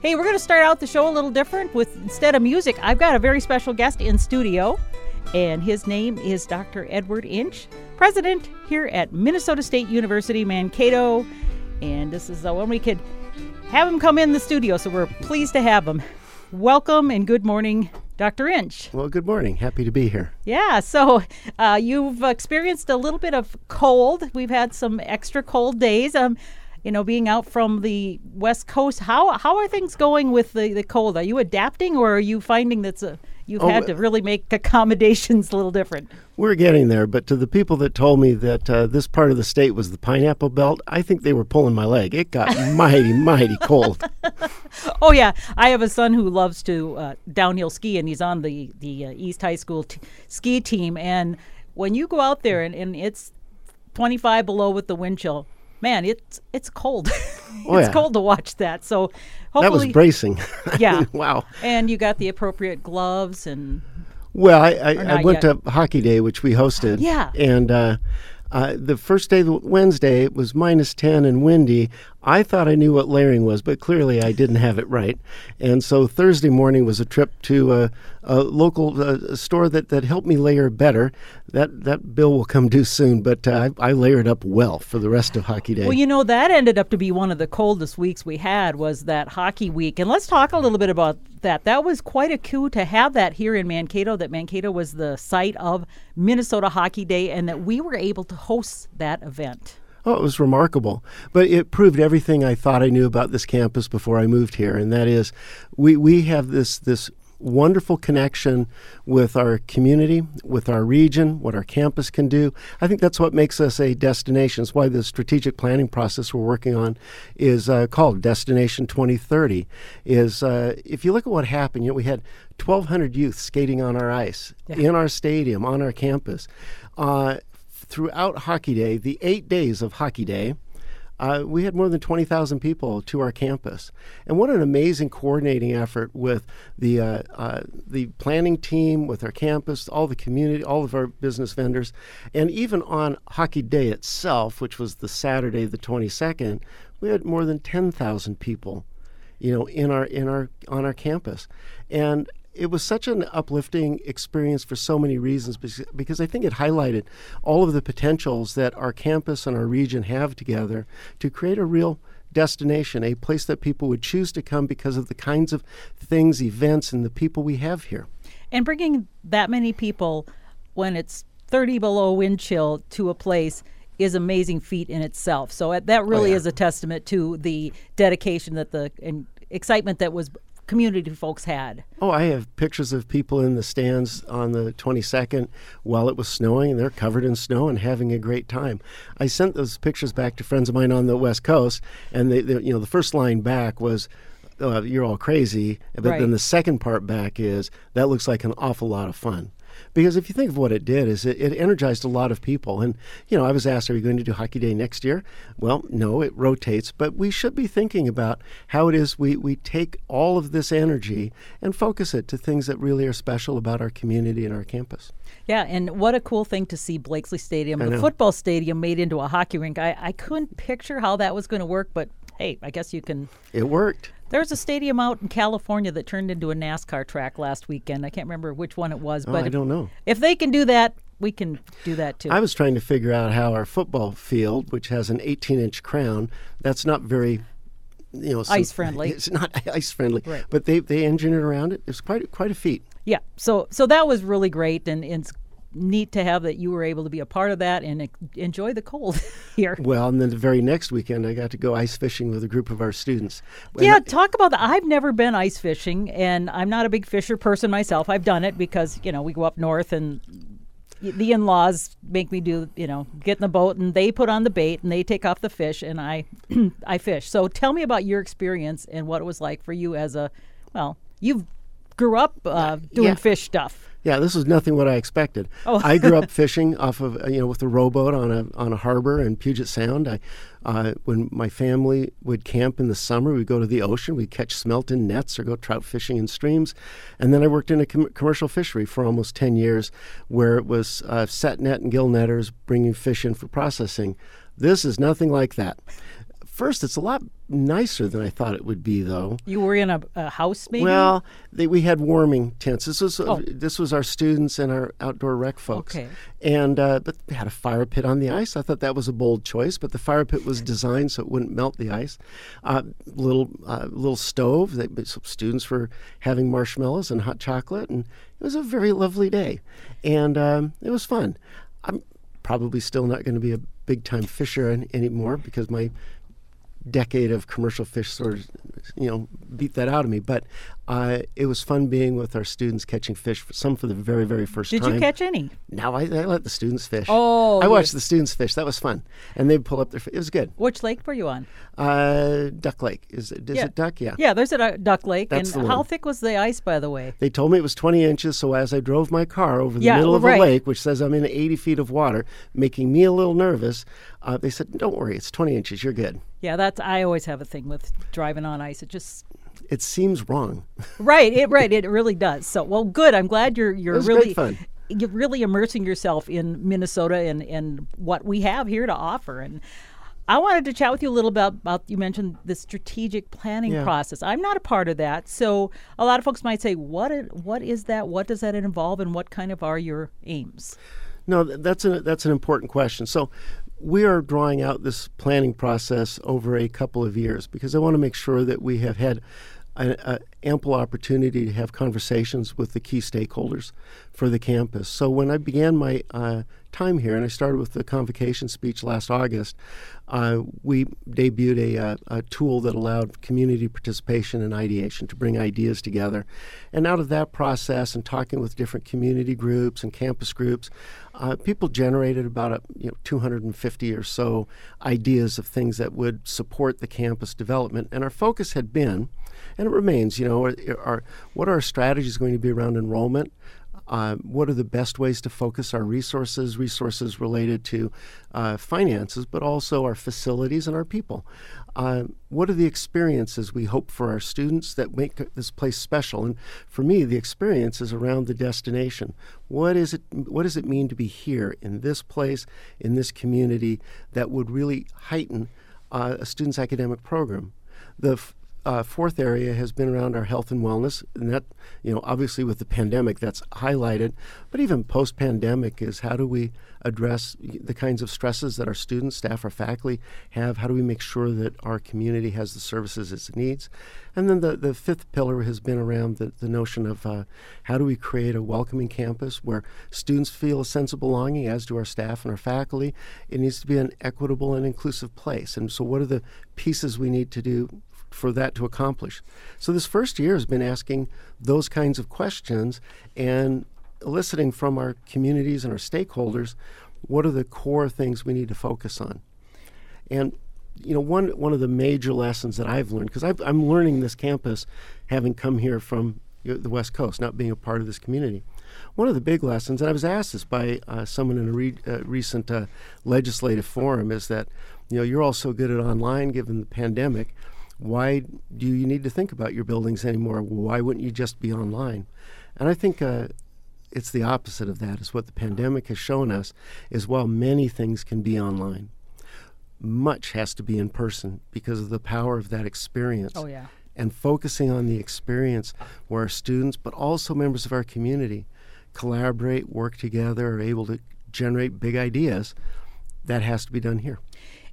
Hey, we're going to start out the show a little different with instead of music, I've got a very special guest in studio, and his name is Dr. Edward Inch, president here at Minnesota State University Mankato. And this is the one we could have him come in the studio, so we're pleased to have him. Welcome and good morning, Dr. Inch. Well, good morning. Happy to be here. Yeah, so uh, you've experienced a little bit of cold. We've had some extra cold days. Um, you know, being out from the West Coast, how how are things going with the, the cold? Are you adapting, or are you finding that's a you've Oh, had to really make accommodations a little different? We're getting there, but to the people that told me that uh, this part of the state was the pineapple belt, I think they were pulling my leg. It got mighty, mighty cold. Oh yeah, I have a son who loves to uh, downhill ski, and he's on the the uh, East High School t- ski team. And when you go out there and, and it's 25 below with the wind chill, man, it's it's cold. it's Oh, yeah. cold to watch that. So hopefully That was bracing. yeah. wow. And you got the appropriate gloves and Well, I, I, I went yet. to Hockey Day, which we hosted. Yeah. And uh, uh, the first day, the Wednesday, it was minus 10 and windy. I thought I knew what layering was, but clearly I didn't have it right. And so Thursday morning was a trip to a, a local uh, store that, that helped me layer better. That that bill will come due soon, but uh, I, I layered up well for the rest of Hockey Day. Well, you know that ended up to be one of the coldest weeks we had was that hockey week, and let's talk a little bit about that. That was quite a coup to have that here in Mankato. That Mankato was the site of Minnesota Hockey Day, and that we were able to host that event. Oh, it was remarkable. But it proved everything I thought I knew about this campus before I moved here, and that is we, we have this this wonderful connection with our community, with our region, what our campus can do. I think that's what makes us a destination. It's why the strategic planning process we're working on is uh, called Destination 2030. Is uh, if you look at what happened, you know, we had 1,200 youth skating on our ice in our stadium on our campus. Uh, throughout Hockey Day, the eight days of Hockey Day, uh, we had more than 20,000 people to our campus. And what an amazing coordinating effort with the, uh, uh, the planning team, with our campus, all the community, all of our business vendors. And even on Hockey Day itself, which was the Saturday, the 22nd, we had more than 10,000 people you know, in our in our on our campus, and it was such an uplifting experience for so many reasons because, because I think it highlighted all of the potentials that our campus and our region have together to create a real destination, a place that people would choose to come because of the kinds of things, events, and the people we have here. And bringing that many people when it's 30 below wind chill to a place is amazing feat in itself. So uh, that really yeah. is a testament to the dedication that the and excitement that was community folks had. Oh, I have pictures of people in the stands on the 22nd while it was snowing, and they're covered in snow and having a great time. I sent those pictures back to friends of mine on the West Coast, and they, they you know, the first line back was, uh, "You're all crazy," but Right. then the second part back is, "That looks like an awful lot of fun." Because if you think of what it did, is it, it energized a lot of people. And you know, I was asked, "Are you going to do Hockey Day next year?" Well, no, it rotates, but we should be thinking about how it is we we take all of this energy and focus it to things that really are special about our community and our campus. Yeah, and what a cool thing to see Blakeslee Stadium, the football stadium, made into a hockey rink. I, I couldn't picture how that was going to work, but hey, I guess you can. It worked. There's a stadium out in California that turned into a NASCAR track last weekend. I can't remember which one it was, Oh, but I if, don't know. if they can do that, we can do that too. I was trying to figure out how our football field, which has an 18-inch crown, that's not very, you know, Ice friendly. It's not ice friendly, Right. but they they engineered around it. It's quite quite a feat. Yeah, so so that was really great, and, and it's neat to have that you were able to be a part of that and enjoy the cold here. Well, and then the very next weekend, I got to go ice fishing with a group of our students. And Yeah, talk about that. I've never been ice fishing, and I'm not a big fisher person myself. I've done it because you know we go up north, and the in-laws make me do you know get in the boat, and they put on the bait, and they take off the fish, and I I fish. So tell me about your experience and what it was like for you as a well, you grew up uh, doing Yeah. fish stuff. Yeah, this was nothing what I expected. Oh. I grew up fishing off of you know with a rowboat on a on a harbor in Puget Sound. I uh, when my family would camp in the summer, we'd go to the ocean, we'd catch smelt in nets or go trout fishing in streams, and then I worked in a com- commercial fishery for almost ten years, where it was uh, set net and gill netters bringing fish in for processing. This is nothing like that. First, it's a lot nicer than I thought it would be, though. You were in a, a house, maybe? Well, they, we had warming tents. This was Oh. this was our students and our outdoor rec folks. Okay. And uh, but they had a fire pit on the ice. I thought that was a bold choice, but the fire pit was designed so it wouldn't melt the ice. Uh, little uh, little stove. They, so students were having marshmallows and hot chocolate, and it was a very lovely day, and um, it was fun. I'm probably still not going to be a big time fisher anymore because my decade of commercial fish sort of, you know, beat that out of me. But uh, it was fun being with our students catching fish, some for the very, very first Did time. Did you catch any? No, I, I let the students fish. Oh, I watched the students fish. That was fun, and they'd pull up their. It was good. Which lake were you on? Uh, Duck Lake is it? Is Yeah. it Duck? Yeah. Yeah, there's a Duck Lake. That's and how thick was the ice, by the way? They told me it was 20 inches, so as I drove my car over the Yeah, middle of right. a lake, which says I'm in 80 feet of water, making me a little nervous, uh, they said, "Don't worry, it's 20 inches. You're good." Yeah, that's I always have a thing with driving on ice. It just It seems wrong. right, it right, it really does. So well, good. I'm glad you're you're really fun. you're really immersing yourself in Minnesota and and what we have here to offer. And I wanted to chat with you a little bit about you mentioned the strategic planning Yeah. process. I'm not a part of that, so a lot of folks might say, "What? What is that? What does that involve? And what kind of are your aims?" No, that's a that's an important question. So we are drawing out this planning process over a couple of years because I want to make sure that we have had a, a ample opportunity to have conversations with the key stakeholders for the campus. So when I began my uh, time here, and I started with the convocation speech last August, uh, we debuted a, uh, a tool that allowed community participation and ideation to bring ideas together. And out of that process, and talking with different community groups and campus groups, uh, people generated about a, you know 250 or so ideas of things that would support the campus development. And our focus had been, and it remains, you know, are, are, what are our strategies going to be around enrollment? Uh, what are the best ways to focus our resources, resources related to uh, finances, but also our facilities and our people? Uh, what are the experiences we hope for our students that make this place special? And for me, the experience is around the destination. What is it? What does it mean to be here in this place, in this community, that would really heighten uh, a student's academic program? The uh, fourth area has been around our health and wellness, and that, you know, obviously with the pandemic, that's highlighted. But even post-pandemic is how do we address the kinds of stresses that our students, staff, or faculty have? How do we make sure that our community has the services it needs? And then the, the fifth pillar has been around the, the notion of uh, how do we create a welcoming campus where students feel a sense of belonging, as do our staff and our faculty. It needs to be an equitable and inclusive place. And so, what are the pieces we need to do for that to accomplish. So this first year has been asking those kinds of questions and eliciting from our communities and our stakeholders what are the core things we need to focus on. And you know, one one of the major lessons that I've learned because I'm learning this campus, having come here from the West Coast, not being a part of this community. One of the big lessons, and I was asked this by uh, someone in a re- uh, recent uh, legislative forum, is that you know you're all so good at online given the pandemic why do you need to think about your buildings anymore? Why wouldn't you just be online? And I think uh, it's the opposite of that. Is what the pandemic has shown us is while many things can be online, much has to be in person because of the power of that experience. Oh yeah. And focusing on the experience where our students, but also members of our community, collaborate, work together, are able to generate big ideas. That has to be done here.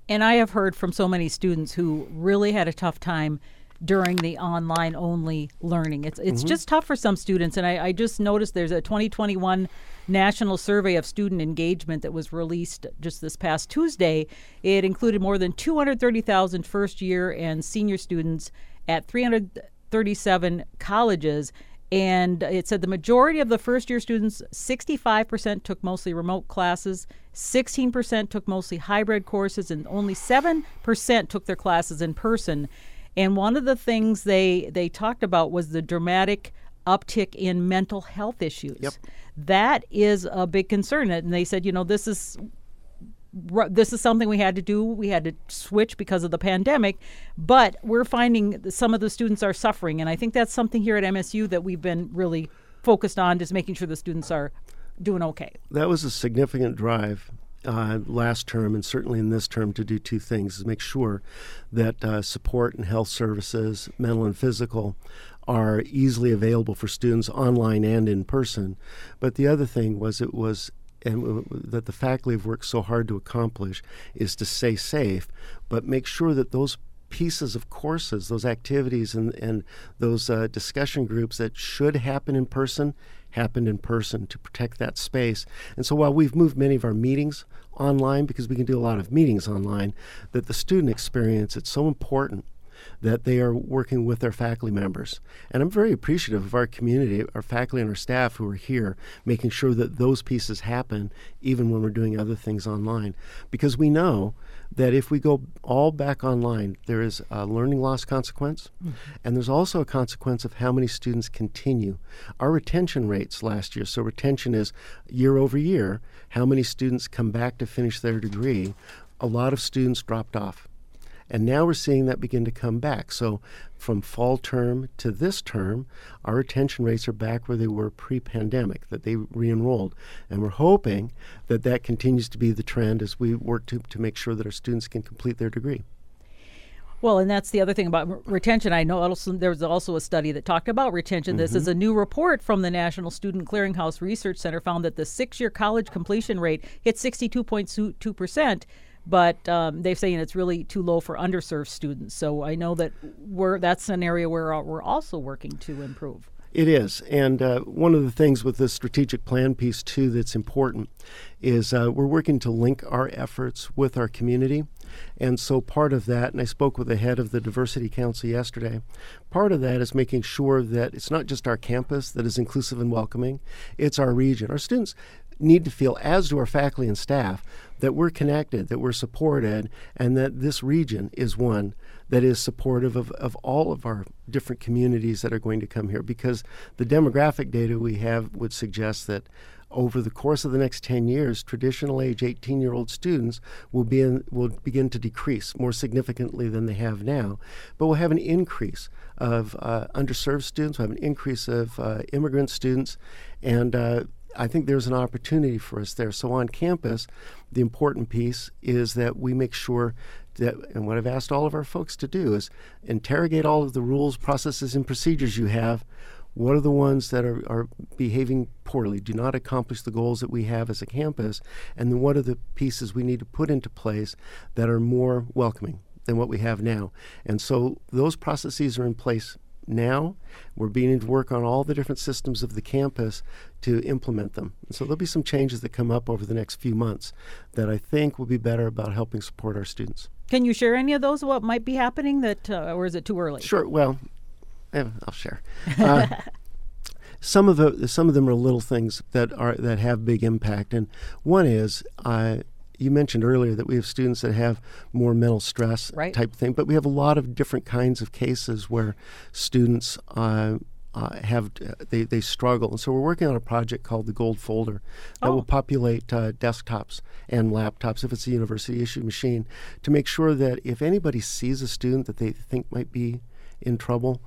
And I have heard from so many students who really had a tough time during the online only learning. It's it's mm-hmm. just tough for some students. And I, I just noticed there's a 2021 national survey of student engagement that was released just this past Tuesday. It included more than 230,000 first year and senior students at 337 colleges. And it said the majority of the first year students, 65% took mostly remote classes, 16% took mostly hybrid courses, and only 7% took their classes in person. And one of the things they, they talked about was the dramatic uptick in mental health issues. Yep. That is a big concern. And they said, you know, this is this is something we had to do. We had to switch because of the pandemic, but we're finding some of the students are suffering, and I think that's something here at MSU that we've been really focused on, just making sure the students are doing okay. that was a significant drive uh, last term and certainly in this term to do two things: is make sure that uh, support and health services, mental and physical, are easily available for students online and in person. But the other thing was it was and that the faculty have worked so hard to accomplish is to stay safe, but make sure that those pieces of courses, those activities, and, and those uh, discussion groups that should happen in person happened in person to protect that space. And so while we've moved many of our meetings online because we can do a lot of meetings online, that the student experience, it's so important that they are working with their faculty members. And I'm very appreciative of our community, our faculty and our staff who are here, making sure that those pieces happen even when we're doing other things online. Because we know that if we go all back online, there is a learning loss consequence, mm-hmm. and there's also a consequence of how many students continue. Our retention rates last year, so retention is year over year, how many students come back to finish their degree. A lot of students dropped off. And now we're seeing that begin to come back. So from fall term to this term, our retention rates are back where they were pre pandemic, that they re enrolled. And we're hoping that that continues to be the trend as we work to, to make sure that our students can complete their degree. Well, and that's the other thing about retention. I know also, there was also a study that talked about retention. Mm-hmm. This is a new report from the National Student Clearinghouse Research Center found that the six year college completion rate hit 62.2%, but um, they're saying it's really too low for underserved students. So I know that we're that's an area where uh, we're also working to improve. It is, and uh, one of the things with the strategic plan piece too that's important is uh, we're working to link our efforts with our community. And so part of that, and I spoke with the head of the Diversity Council yesterday, part of that is making sure that it's not just our campus that is inclusive and welcoming, it's our region. Our students need to feel, as do our faculty and staff, that we're connected, that we're supported, and that this region is one that is supportive of, of all of our different communities that are going to come here because the demographic data we have would suggest that over the course of the next 10 years, traditional age 18 year old students will, be in, will begin to decrease more significantly than they have now. But we'll have an increase of uh, underserved students, we'll have an increase of uh, immigrant students, and uh, I think there's an opportunity for us there. So on campus, the important piece is that we make sure that, and what I've asked all of our folks to do is interrogate all of the rules, processes, and procedures you have. What are the ones that are, are behaving poorly, do not accomplish the goals that we have as a campus? And then what are the pieces we need to put into place that are more welcoming than what we have now? And so those processes are in place now. We're beginning to work on all the different systems of the campus to implement them. And so there'll be some changes that come up over the next few months that I think will be better about helping support our students. Can you share any of those? What might be happening? That uh, or is it too early? Sure. Well, I'll share. Uh, some of the some of them are little things that are that have big impact, and one is I you mentioned earlier that we have students that have more mental stress right. type thing, but we have a lot of different kinds of cases where students uh, uh, have they, they struggle, and so we're working on a project called the Gold Folder that oh. will populate uh, desktops and laptops if it's a university issued machine to make sure that if anybody sees a student that they think might be in trouble.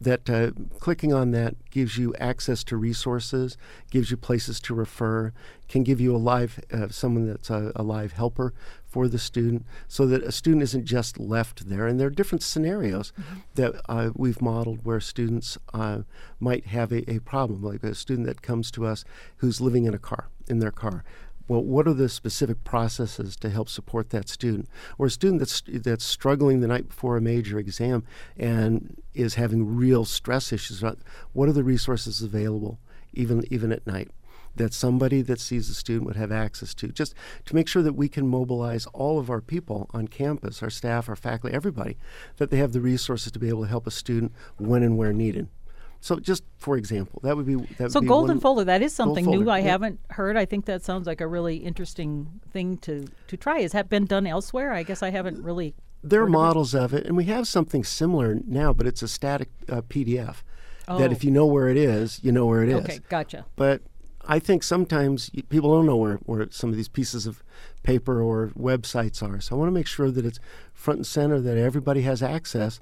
That uh, clicking on that gives you access to resources, gives you places to refer, can give you a live uh, someone that's a, a, live helper for the student, so that a student isn't just left there. And there are different scenarios mm-hmm. that uh, we've modeled where students uh, might have a, a problem, like a student that comes to us who's living in a car in their car well, what are the specific processes to help support that student? Or a student that's that's struggling the night before a major exam and is having real stress issues. Uh, what are the resources available, even even at night? That somebody that sees a student would have access to, just to make sure that we can mobilize all of our people on campus, our staff, our faculty, everybody, that they have the resources to be able to help a student when and where needed. So, just for example, that would be that so would be golden folder. That is something new. I yeah. haven't heard. I think that sounds like a really interesting thing to to try. Has that been done elsewhere? I guess I haven't really. There are models of it. of it, and we have something similar now, but it's a static uh, PDF. Oh. That if you know where it is, you know where it is. Okay, gotcha. But I think sometimes people don't know where, where some of these pieces of paper or websites are. So I want to make sure that it's front and center, that everybody has access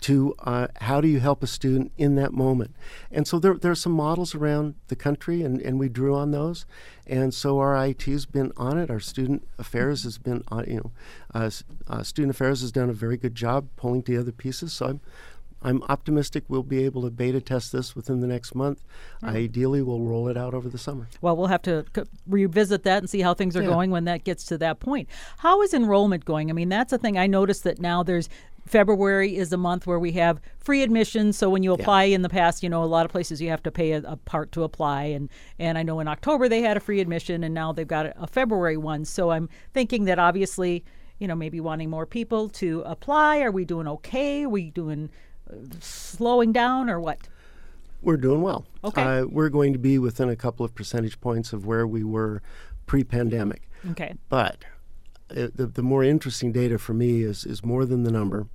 to uh, how do you help a student in that moment. And so there, there are some models around the country, and, and we drew on those. And so our IT has been on it. Our student affairs has been on, you know, uh, uh, student affairs has done a very good job pulling together pieces. So I'm I'm optimistic we'll be able to beta test this within the next month. Ideally, we'll roll it out over the summer. Well, we'll have to c- revisit that and see how things are yeah. going when that gets to that point. How is enrollment going? I mean, that's a thing I noticed that now there's February is a month where we have free admission. So when you apply yeah. in the past, you know, a lot of places you have to pay a, a, part to apply. And, and I know in October they had a free admission and now they've got a, a February one. So I'm thinking that obviously, you know, maybe wanting more people to apply. Are we doing okay? Are we doing slowing down or what? We're doing well. Okay. Uh, we're going to be within a couple of percentage points of where we were pre pandemic. Okay. But uh, the, the more interesting data for me is, is more than the number.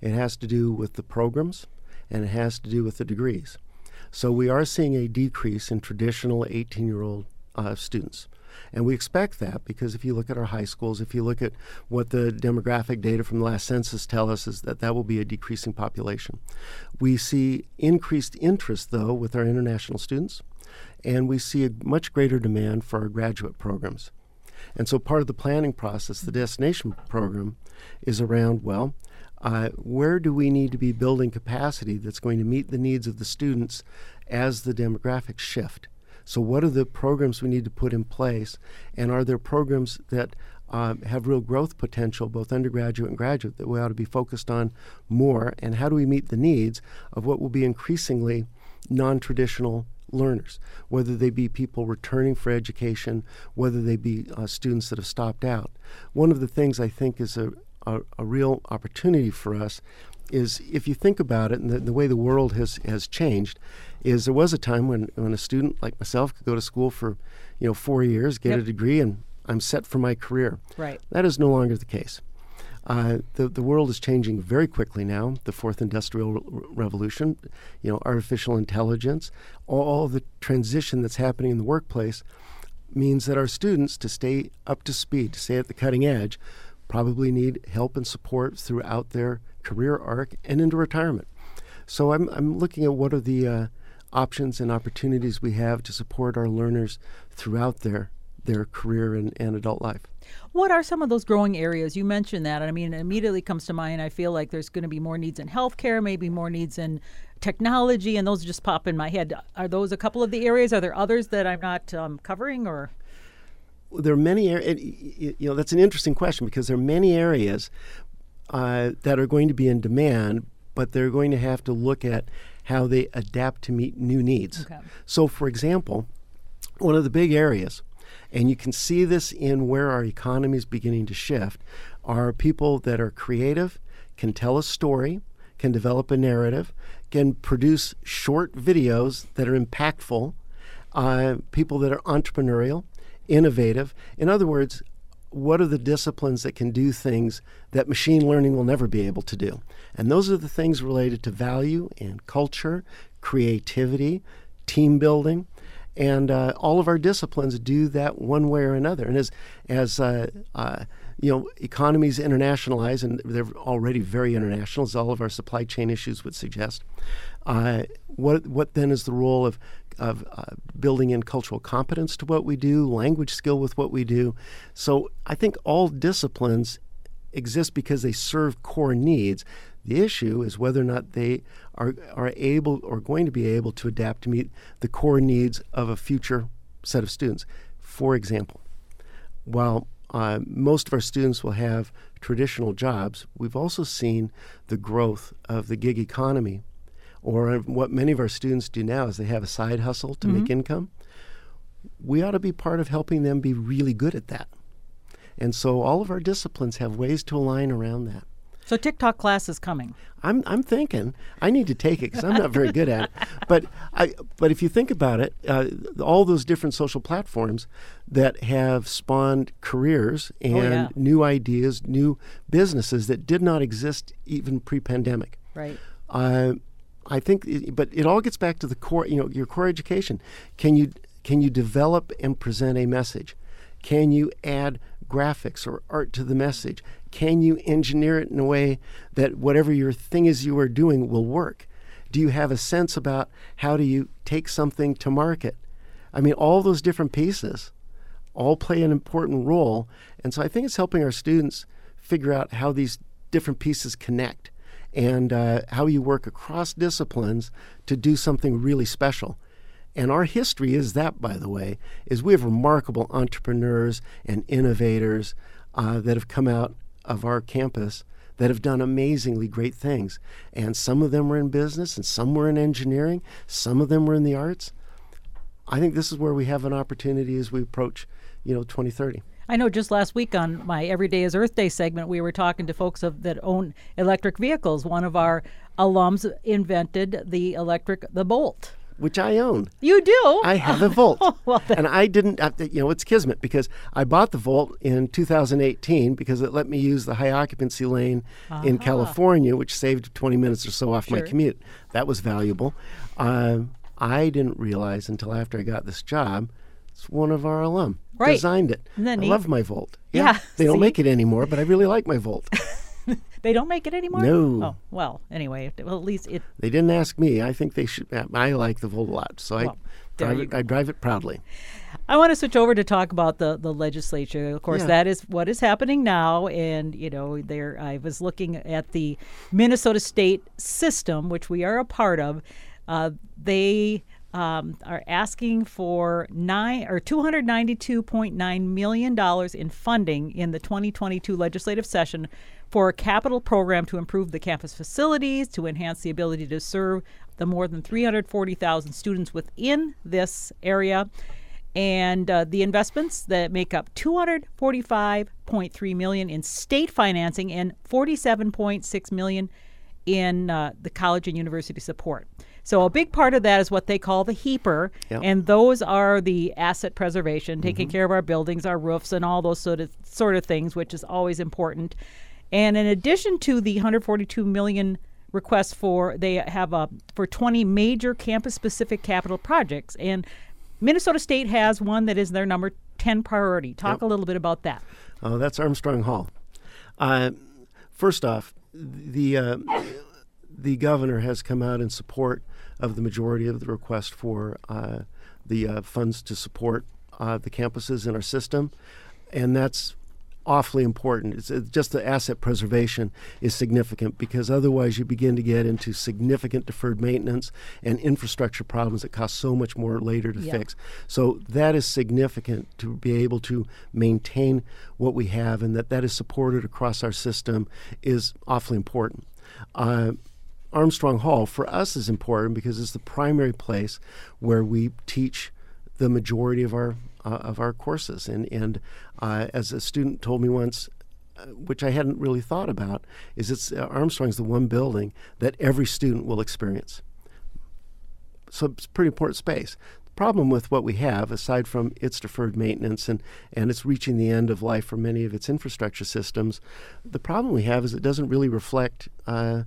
It has to do with the programs and it has to do with the degrees. So we are seeing a decrease in traditional 18 year old uh, students. And we expect that because if you look at our high schools, if you look at what the demographic data from the last census tell us, is that that will be a decreasing population. We see increased interest, though, with our international students, and we see a much greater demand for our graduate programs. And so part of the planning process, the destination program, is around, well, uh, where do we need to be building capacity that's going to meet the needs of the students as the demographics shift? So, what are the programs we need to put in place? And are there programs that um, have real growth potential, both undergraduate and graduate, that we ought to be focused on more? And how do we meet the needs of what will be increasingly non traditional learners, whether they be people returning for education, whether they be uh, students that have stopped out? One of the things I think is a, a, a real opportunity for us is if you think about it and the, the, way the world has, has changed is there was a time when, when a student like myself could go to school for you know four years get yep. a degree and i'm set for my career. Right. That is no longer the case. Uh, the, the world is changing very quickly now. The fourth industrial re- revolution you know artificial intelligence all the transition that's happening in the workplace means that our students to stay up to speed to stay at the cutting edge probably need help and support throughout their career arc and into retirement. So I'm, I'm looking at what are the uh, options and opportunities we have to support our learners throughout their their career and, and adult life. What are some of those growing areas? You mentioned that. I mean, it immediately comes to mind. I feel like there's going to be more needs in healthcare, maybe more needs in technology, and those just pop in my head. Are those a couple of the areas? Are there others that I'm not um, covering, or? There are many. areas, You know, that's an interesting question because there are many areas, uh, that are going to be in demand, but they're going to have to look at how they adapt to meet new needs. Okay. So, for example, one of the big areas, and you can see this in where our economy is beginning to shift, are people that are creative, can tell a story, can develop a narrative, can produce short videos that are impactful, uh, people that are entrepreneurial, innovative. In other words, what are the disciplines that can do things that machine learning will never be able to do? And those are the things related to value and culture, creativity, team building. And uh, all of our disciplines do that one way or another. And as, as uh, uh, you know, economies internationalize, and they're already very international, as all of our supply chain issues would suggest. Uh, what what then is the role of of uh, building in cultural competence to what we do, language skill with what we do? So I think all disciplines exist because they serve core needs. The issue is whether or not they are are able or going to be able to adapt to meet the core needs of a future set of students. For example, while uh, most of our students will have traditional jobs. We've also seen the growth of the gig economy, or what many of our students do now is they have a side hustle to mm-hmm. make income. We ought to be part of helping them be really good at that. And so all of our disciplines have ways to align around that. So TikTok class is coming. I'm I'm thinking I need to take it because I'm not very good at it. But I but if you think about it, uh, all those different social platforms that have spawned careers and oh, yeah. new ideas, new businesses that did not exist even pre-pandemic. Right. Uh, I think, it, but it all gets back to the core. You know, your core education. Can you can you develop and present a message? Can you add graphics or art to the message? Can you engineer it in a way that whatever your thing is you are doing will work? Do you have a sense about how do you take something to market? I mean, all those different pieces all play an important role. And so I think it's helping our students figure out how these different pieces connect and uh, how you work across disciplines to do something really special. And our history is that, by the way, is we have remarkable entrepreneurs and innovators uh, that have come out of our campus that have done amazingly great things. And some of them were in business, and some were in engineering, some of them were in the arts. I think this is where we have an opportunity as we approach, you know, 2030. I know just last week on my Every Day is Earth Day segment, we were talking to folks of, that own electric vehicles. One of our alums invented the electric, the Bolt which I own. You do? I have a Volt. Oh, well, and I didn't, you know, it's kismet because I bought the Volt in 2018 because it let me use the high occupancy lane uh-huh. in California, which saved 20 minutes or so off sure. my commute. That was valuable. Uh, I didn't realize until after I got this job, it's one of our alum right. designed it. I neat? love my Volt. Yeah, yeah they don't make it anymore, but I really like my Volt. they don't make it anymore. No. Oh well. Anyway, well at least it. They didn't ask me. I think they should. I like the Volt a lot, so well, I drive it. I drive it proudly. I want to switch over to talk about the the legislature. Of course, yeah. that is what is happening now, and you know, there I was looking at the Minnesota state system, which we are a part of. Uh, they um, are asking for nine or 292.9 million dollars in funding in the 2022 legislative session for a capital program to improve the campus facilities, to enhance the ability to serve the more than 340,000 students within this area. And uh, the investments that make up 245.3 million in state financing and 47.6 million in uh, the college and university support. So a big part of that is what they call the HEAPR, yep. and those are the asset preservation, taking mm-hmm. care of our buildings, our roofs, and all those sort of sort of things, which is always important. And in addition to the 142 million requests for, they have a for 20 major campus-specific capital projects, and Minnesota State has one that is their number 10 priority. Talk yep. a little bit about that. Oh, that's Armstrong Hall. Uh, first off, the uh, the governor has come out in support of the majority of the request for uh, the uh, funds to support uh, the campuses in our system, and that's awfully important. It's, it's, just the asset preservation is significant because otherwise you begin to get into significant deferred maintenance and infrastructure problems that cost so much more later to fix. So that is significant to be able to maintain what we have and that that is supported across our system is awfully important. Uh, Armstrong Hall for us is important because it's the primary place where we teach the majority of our of our courses. And and uh, as a student told me once, uh, which I hadn't really thought about, is it's uh, Armstrong's the one building that every student will experience. So it's a pretty important space. The problem with what we have, aside from its deferred maintenance and, and it's reaching the end of life for many of its infrastructure systems, the problem we have is it doesn't really reflect uh,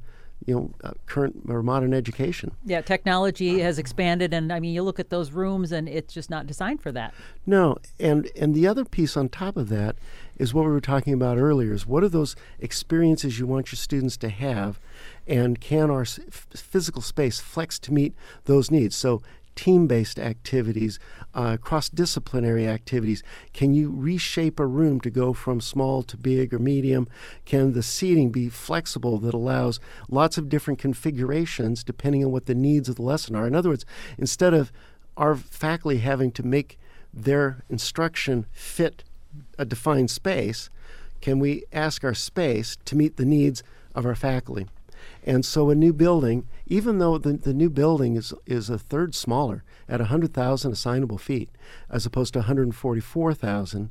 you know uh, current or modern education. Yeah, technology has expanded, and I mean, you look at those rooms, and it's just not designed for that. No, and and the other piece on top of that is what we were talking about earlier: is what are those experiences you want your students to have, and can our physical space flex to meet those needs? So team based activities, uh, cross disciplinary activities? Can you reshape a room to go from small to big or medium? Can the seating be flexible that allows lots of different configurations depending on what the needs of the lesson are? In other words, instead of our faculty having to make their instruction fit a defined space, can we ask our space to meet the needs of our faculty? And so a new building, even though the, the new building is, is a third smaller at 100,000 assignable feet as opposed to 144,000,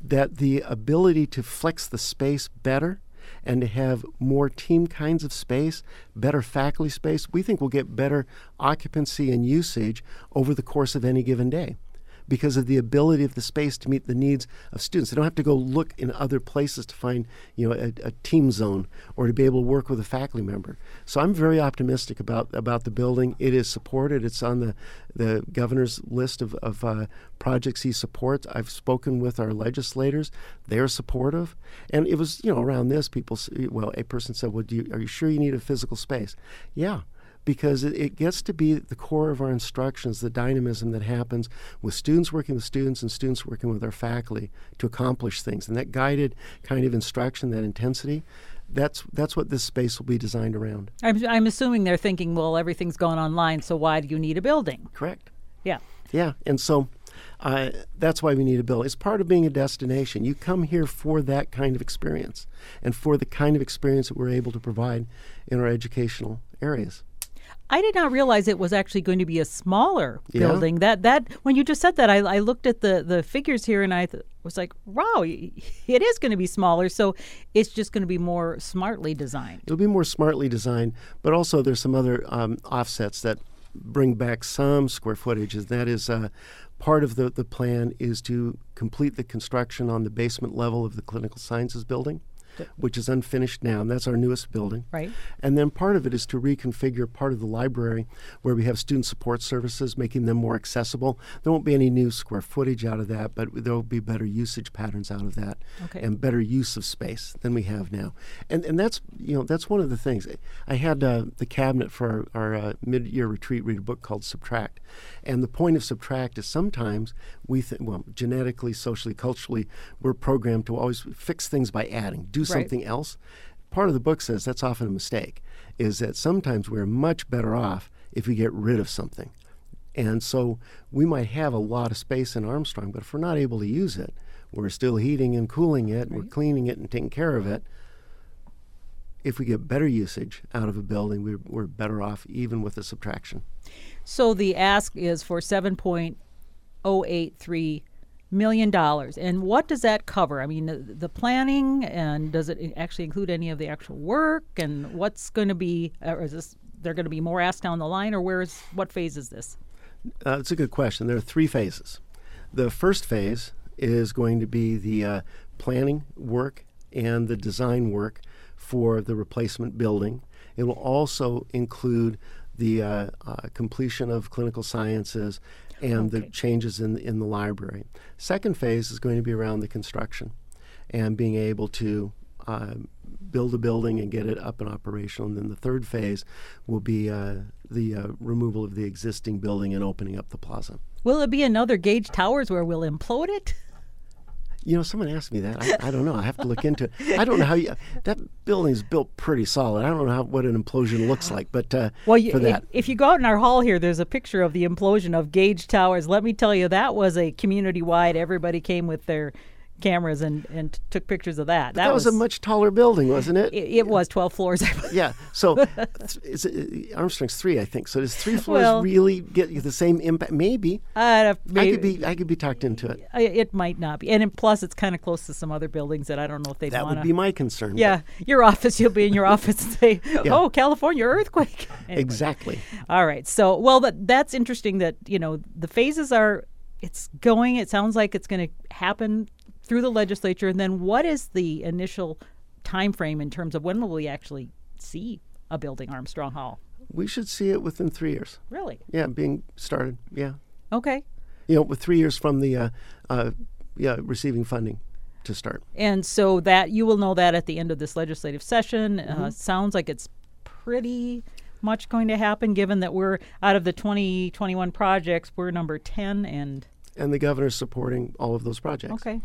that the ability to flex the space better and to have more team kinds of space, better faculty space, we think we'll get better occupancy and usage over the course of any given day. Because of the ability of the space to meet the needs of students. They don't have to go look in other places to find, you know, a, a team zone or to be able to work with a faculty member. So I'm very optimistic about about the building. It is supported. It's on the the governor's list of, of uh, projects he supports. I've spoken with our legislators; they're supportive. And it was, you know, around this, people. Well, a person said, "Well, you, are you sure you need a physical space?" Yeah, because it, it, gets to be the core of our instructions, the dynamism that happens with students working with students and students working with our faculty to accomplish things. And that guided kind of instruction, that intensity, that's that's what this space will be designed around. I'm, I'm assuming they're thinking, well, everything's going online, so why do you need a building? Correct. Yeah. Yeah, and so uh, that's why we need a building. It's part of being a destination. You come here for that kind of experience and for the kind of experience that we're able to provide in our educational areas. I did not realize it was actually going to be a smaller Yeah. building. That that when you just said that, I, I looked at the the figures here and I th- was like, wow, it is going to be smaller. So it's just going to be more smartly designed. It'll be more smartly designed, but also there's some other um, offsets that bring back some square footage. And that is uh, part of the, the plan is to complete the construction on the basement level of the clinical sciences building, which is unfinished now, and that's our newest building. Right. And then part of it is to reconfigure part of the library where we have student support services, making them more accessible. There won't be any new square footage out of that, but there will be better usage patterns out of that Okay. and better use of space than we have now. And and that's you know that's one of the things. I had uh, the cabinet for our, our uh, mid-year retreat read a book called Subtract, and the point of Subtract is sometimes we think well genetically, socially, culturally we're programmed to always fix things by adding, do something right. else. Part of the book says that's often a mistake, is that sometimes we're much better off if we get rid of something. And so we might have a lot of space in Armstrong, but if we're not able to use it, we're still heating and cooling it, right. we're cleaning it and taking care of it. If we get better usage out of a building, we're, we're better off even with a subtraction. So the ask is for 7.083 million dollars. And what does that cover? I mean, the, the planning, and does it actually include any of the actual work? And what's going to be? Or is this there going to be more asked down the line, or where is what phase is this? Uh, it's a good question. There are three phases. The first phase is going to be the uh, planning work and the design work for the replacement building. It will also include the uh, uh, completion of clinical sciences and the changes in in the library. Second phase is going to be around the construction and being able to um, build a building and get it up and operational. And then the third phase will be uh, the uh, removal of the existing building and opening up the plaza. Will it be another Gage Towers where we'll implode it? You know, someone asked me that. I, I don't know. I have to look into it. I don't know how you, that building's built pretty solid. I don't know how, what an implosion looks like, but uh, Well, you, for if, that, if you go out in our hall here, there's a picture of the implosion of Gage Towers. Let me tell you, that was a community-wide. Everybody came with their cameras and, and took pictures of that. that, was, a much taller building, wasn't it? It, it was 12 floors. Yeah. So is it, Armstrong's three, I think. So does three floors Well- really get you the same impact? Maybe. Uh, I could be. I could be talked into it. It might not be, and plus it's kind of close to some other buildings that I don't know if they'd That want would be my concern. Yeah, your office. You'll be in your office and say, "Oh, California earthquake." Anyway. Exactly. All right. So, well, that that's interesting. That you know the phases are. It's going. It sounds like it's going to happen through the legislature. And then, what is the initial time frame in terms of when will we actually see a building, Armstrong Hall? We should see it within three years. Really? Yeah, being started. Yeah. Okay. You know, with three years from the, uh, uh, yeah, receiving funding to start. And so that you will know that at the end of this legislative session. Uh, sounds like it's pretty much going to happen, given that we're out of the 2021 projects, we're number 10. And And the governor's supporting all of those projects. okay,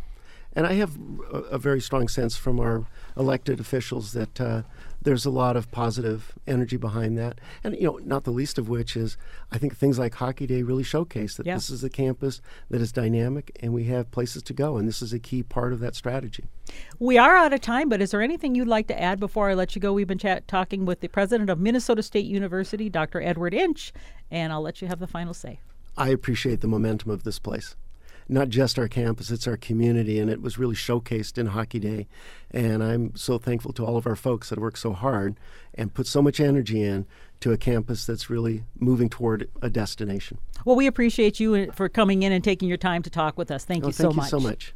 And I have a, a very strong sense from our elected officials that uh, there's a lot of positive energy behind that. And, you know, not the least of which is I think things like Hockey Day really showcase that Yeah. this is a campus that is dynamic and we have places to go. And this is a key part of that strategy. we are out of time. But is there anything you'd like to add before I let you go? We've been chat- talking with the president of Minnesota State University, Dr. Edward Inch, and I'll let you have the final say. I appreciate the momentum of this place. Not just our campus, it's our community, and it was really showcased in Hockey Day. And I'm so thankful to all of our folks that work so hard and put so much energy in to a campus that's really moving toward a destination. Well, we appreciate you uh, for coming in and taking your time to talk with us. Thank oh, you thank so you much. so much.